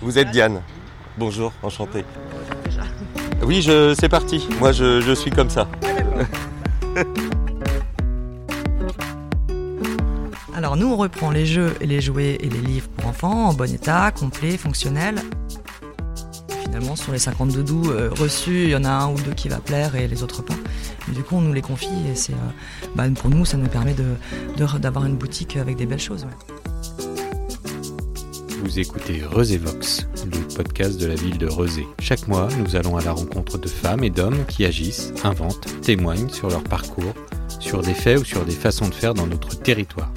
Vous êtes Diane. Bonjour, enchanté. Oui, je, c'est parti. Moi, je, je suis comme ça. Alors nous, on reprend les jeux et les jouets et les livres pour enfants en bon état, complet, fonctionnel. Finalement, sur les 50 doudous euh, reçus, il y en a un ou deux qui va plaire et les autres pas. Mais du coup, on nous les confie et c'est, euh, bah, pour nous, ça nous permet de, de- d'avoir une boutique avec des belles choses. ouais. Vous écoutez Vox, le podcast de la ville de Rezé. Chaque mois, nous allons à la rencontre de femmes et d'hommes qui agissent, inventent, témoignent sur leur parcours, sur des faits ou sur des façons de faire dans notre territoire.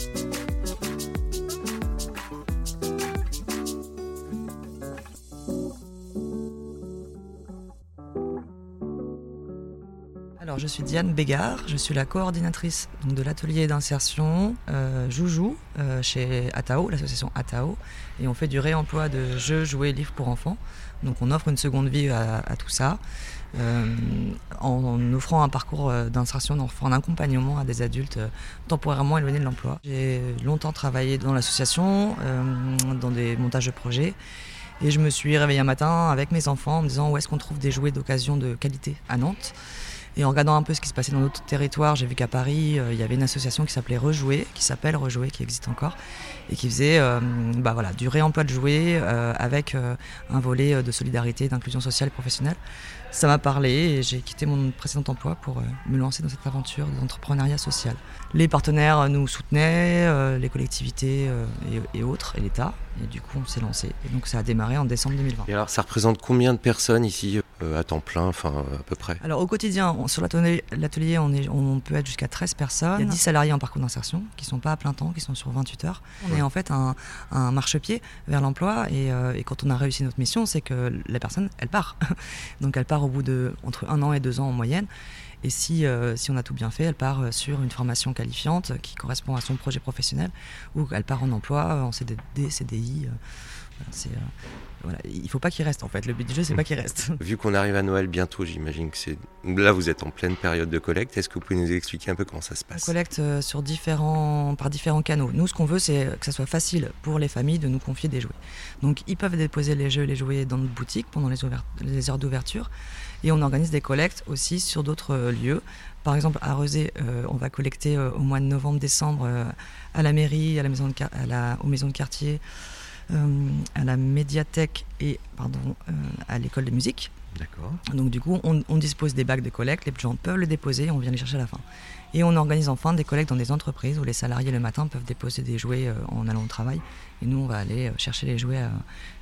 Alors, je suis Diane Bégard, je suis la coordinatrice de l'atelier d'insertion euh, Joujou euh, chez Atao, l'association Atao. Et on fait du réemploi de jeux, jouets, livres pour enfants. Donc, on offre une seconde vie à, tout ça euh, en offrant un parcours d'insertion, en un accompagnement à des adultes temporairement éloignés de l'emploi. J'ai longtemps travaillé dans l'association, dans des montages de projets. Et je me suis réveillée un matin avec mes enfants en me disant où est-ce qu'on trouve des jouets d'occasion de qualité à Nantes? Et en regardant un peu ce qui se passait dans d'autres territoires, j'ai vu qu'à Paris, euh, il y avait une association qui s'appelait Rejouer, qui s'appelle Rejouer, qui existe encore, et qui faisait euh, bah voilà, du réemploi de jouets euh, avec un volet de solidarité, d'inclusion sociale et professionnelle. Ça m'a parlé et j'ai quitté mon précédent emploi pour me lancer dans cette aventure d'entrepreneuriat social. Les partenaires nous soutenaient, les collectivités et, autres, et l'État, et du coup on s'est lancé. Et donc ça a démarré en décembre 2020. Et alors, ça représente combien de personnes ici à temps plein, enfin euh, à peu près Alors au quotidien, on- sur l'atelier, on, est- on peut être jusqu'à 13 personnes. Il y a 10 salariés en parcours d'insertion qui sont pas à plein temps, qui sont sur 28 heures. On est en fait un, un marchepied vers l'emploi et, euh, et quand on a réussi notre mission, c'est que la personne, elle part. Donc elle part au bout de entre un an et deux ans en moyenne. Et si, euh, si on a tout bien fait, elle part euh, sur une formation qualifiante qui correspond à son projet professionnel ou elle part en emploi euh, en CDD, CDI. euh, voilà, c'est, euh, voilà. Il faut pas qu'il reste en fait. Le but du jeu, c'est pas qu'il reste. Vu qu'on arrive à Noël bientôt, j'imagine que c'est. Là, vous êtes en pleine période de collecte. Est-ce que vous pouvez nous expliquer un peu comment ça se On passe collecte euh, sur différents, par différents canaux. Nous, ce qu'on veut, c'est que ça soit facile pour les familles de nous confier des jouets. Donc, ils peuvent déposer les jeux et les jouets dans notre boutique pendant les, heures d'ouverture. Et on organise des collectes aussi sur d'autres euh, lieux. Par exemple, à Rezé, euh, on va collecter euh, au mois de novembre-décembre euh, à la mairie, à la maison de, à la, aux maisons de quartier, à la médiathèque et pardon, euh, à l'école de musique. D'accord. Donc du coup, on, on dispose des bacs de collecte, les gens peuvent le déposer et on vient les chercher à la fin. Et on organise enfin des collectes dans des entreprises où les salariés le matin peuvent déposer des jouets euh, en allant au travail. Et nous, on va aller euh, chercher les jouets euh,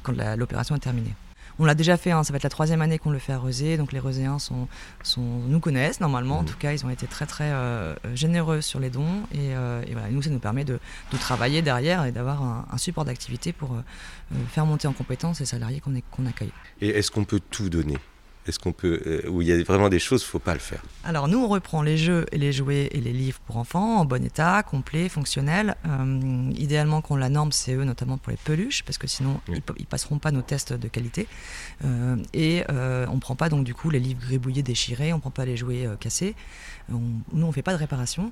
quand l'opération est terminée. On l'a déjà fait, hein, ça va être la troisième année qu'on le fait à Rezé, donc les Rezéens sont, sont, nous connaissent normalement, en Mhm. tout cas ils ont été très très euh, généreux sur les dons et, euh, et voilà, nous ça nous permet de, de travailler derrière et d'avoir un, un support d'activité pour euh, faire monter en compétence les salariés qu'on accueille. Et est-ce qu'on peut tout donner? Est-ce qu'on peut. euh, où il y a vraiment des choses, faut pas le faire Alors nous, on reprend les jeux et les jouets et les livres pour enfants en bon état, complet, fonctionnel. Euh, idéalement, qu'on la norme CE, notamment pour les peluches, parce que sinon, Oui. ils, passeront pas nos tests de qualité. Euh, et on prend pas donc du coup les livres gribouillés, déchirés, on prend pas les jouets cassés. On- nous, on fait pas de réparation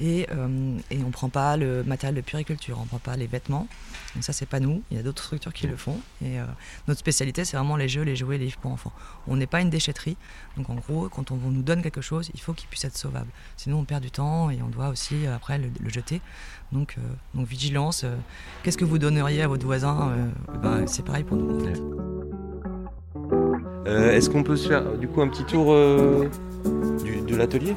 et, euh, et on prend pas le matériel de puriculture, on prend pas les vêtements. Donc ça, c'est pas nous. Il y a d'autres structures qui le font. Et euh, notre spécialité, c'est vraiment les jeux, les jouets, les livres pour enfants. On n'est pas une déchetterie. Donc en gros, quand on nous donne quelque chose, il faut qu'il puisse être sauvable. Sinon, on perd du temps et on doit aussi euh, après le, jeter. Donc, vigilance. Qu'est-ce que vous donneriez à votre voisin Euh, ben, C'est pareil pour nous. Est-ce qu'on peut se faire du coup un petit tour de l'atelier?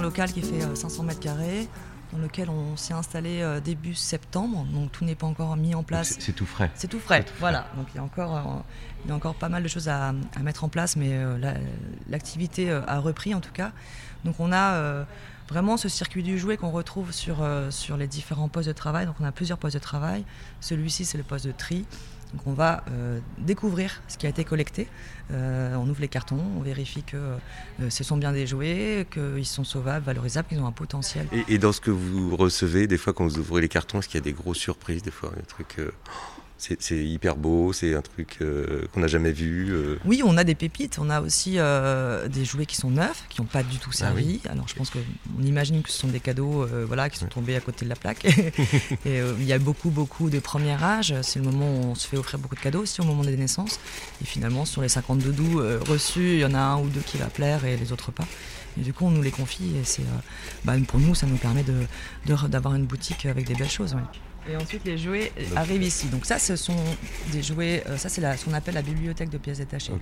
Un local qui fait euh, 500 mètres carrés, dans lequel on s'est installé euh, début septembre. Donc tout n'est pas encore mis en place. C'est tout frais. C'est tout frais, C'est tout frais. voilà. Donc il y a encore, euh, il y a encore pas mal de choses à, à mettre en place, mais euh, la- l'activité euh, a repris en tout cas. Donc on a euh, vraiment ce circuit du jouet qu'on retrouve sur, euh, sur les différents postes de travail. Donc on a plusieurs postes de travail. Celui-ci c'est le poste de tri. Donc on va euh, découvrir ce qui a été collecté. Euh, on ouvre les cartons, on vérifie que euh, ce sont bien des jouets, qu'ils sont sauvables, valorisables, qu'ils ont un potentiel. Et, et dans ce que vous recevez, des fois quand vous ouvrez les cartons, est-ce qu'il y a des grosses surprises, des fois des trucs c'est hyper beau, c'est un truc euh, qu'on n'a jamais vu. euh. Oui, on a des pépites. On a aussi euh, des jouets qui sont neufs, qui n'ont pas du tout servi. Alors, je pense qu'on imagine que ce sont des cadeaux voilà, qui sont tombés à côté de la plaque. et il y a beaucoup, beaucoup de premier âge. C'est le moment où on se fait offrir beaucoup de cadeaux aussi au moment des naissances. Et finalement, sur les 50 doudous euh, reçus, il y en a un ou deux qui va plaire et les autres pas. Et du coup, on nous les confie et c'est, bah, pour nous, ça nous permet de, de- d'avoir une boutique avec des belles choses. ouais. Et ensuite, les jouets arrivent ici. Donc ça, ce sont des jouets, euh, ça c'est la- ce qu'on appelle la bibliothèque de pièces détachées.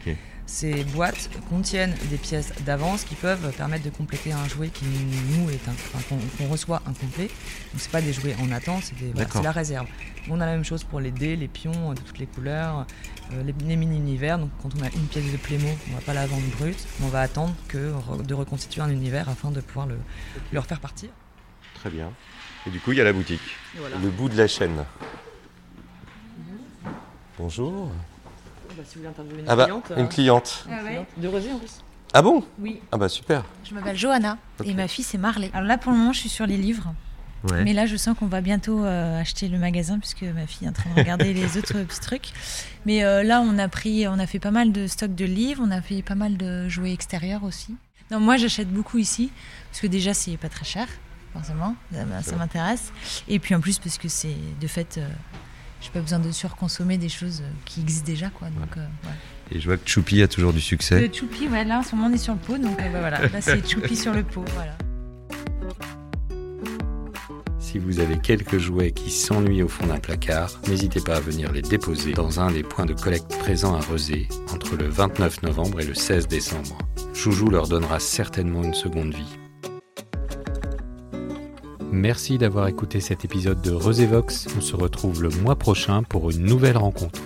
Ces boîtes contiennent des pièces d'avance qui peuvent permettre de compléter un jouet qui nous est un- enfin, qu'on qu'on reçoit incomplet. Donc c'est pas des jouets en attente, c'est des- voilà, D'accord. c'est la réserve. On a la même chose pour les dés, les pions euh, de toutes les couleurs, euh, les, les mini-univers. Donc quand on a une pièce de Playmo, on va pas la vendre brute, on va attendre que, de reconstituer un univers afin de pouvoir le, le refaire partir. Très bien. Et du coup, il y a la boutique. Voilà. Le bout de la chaîne. Bonjour. si vous voulez interviewer une Ah bah, cliente, une euh, cliente. Ah ouais de Rosé en plus. Ah bon? Oui, Ah bah super. je m'appelle Johanna et ma fille c'est Marley. Alors là pour le moment je suis sur les livres, Ouais. mais là je sens qu'on va bientôt euh, acheter le magasin puisque ma fille est en train de regarder les autres petits trucs. Mais euh, là on a pris, on a fait pas mal de stocks de livres, on a fait pas mal de jouets extérieurs aussi. Non moi j'achète beaucoup ici parce que déjà c'est pas très cher forcément, ça, m'intéresse. Et puis en plus parce que c'est de fait, euh, j'ai pas besoin de surconsommer des choses euh, qui existent déjà quoi. Donc euh. Et je vois que Choupi a toujours du succès. Le choupi, ouais, là en ce moment on est sur le pot, donc euh, bah, voilà, là c'est choupi sur le pot, voilà. Si vous avez quelques jouets qui s'ennuient au fond d'un placard, n'hésitez pas à venir les déposer dans un des points de collecte présents à Rezé entre le 29 novembre et le 16 décembre. Joujou leur donnera certainement une seconde vie. Merci d'avoir écouté cet épisode de Resévox. On se retrouve le mois prochain pour une nouvelle rencontre.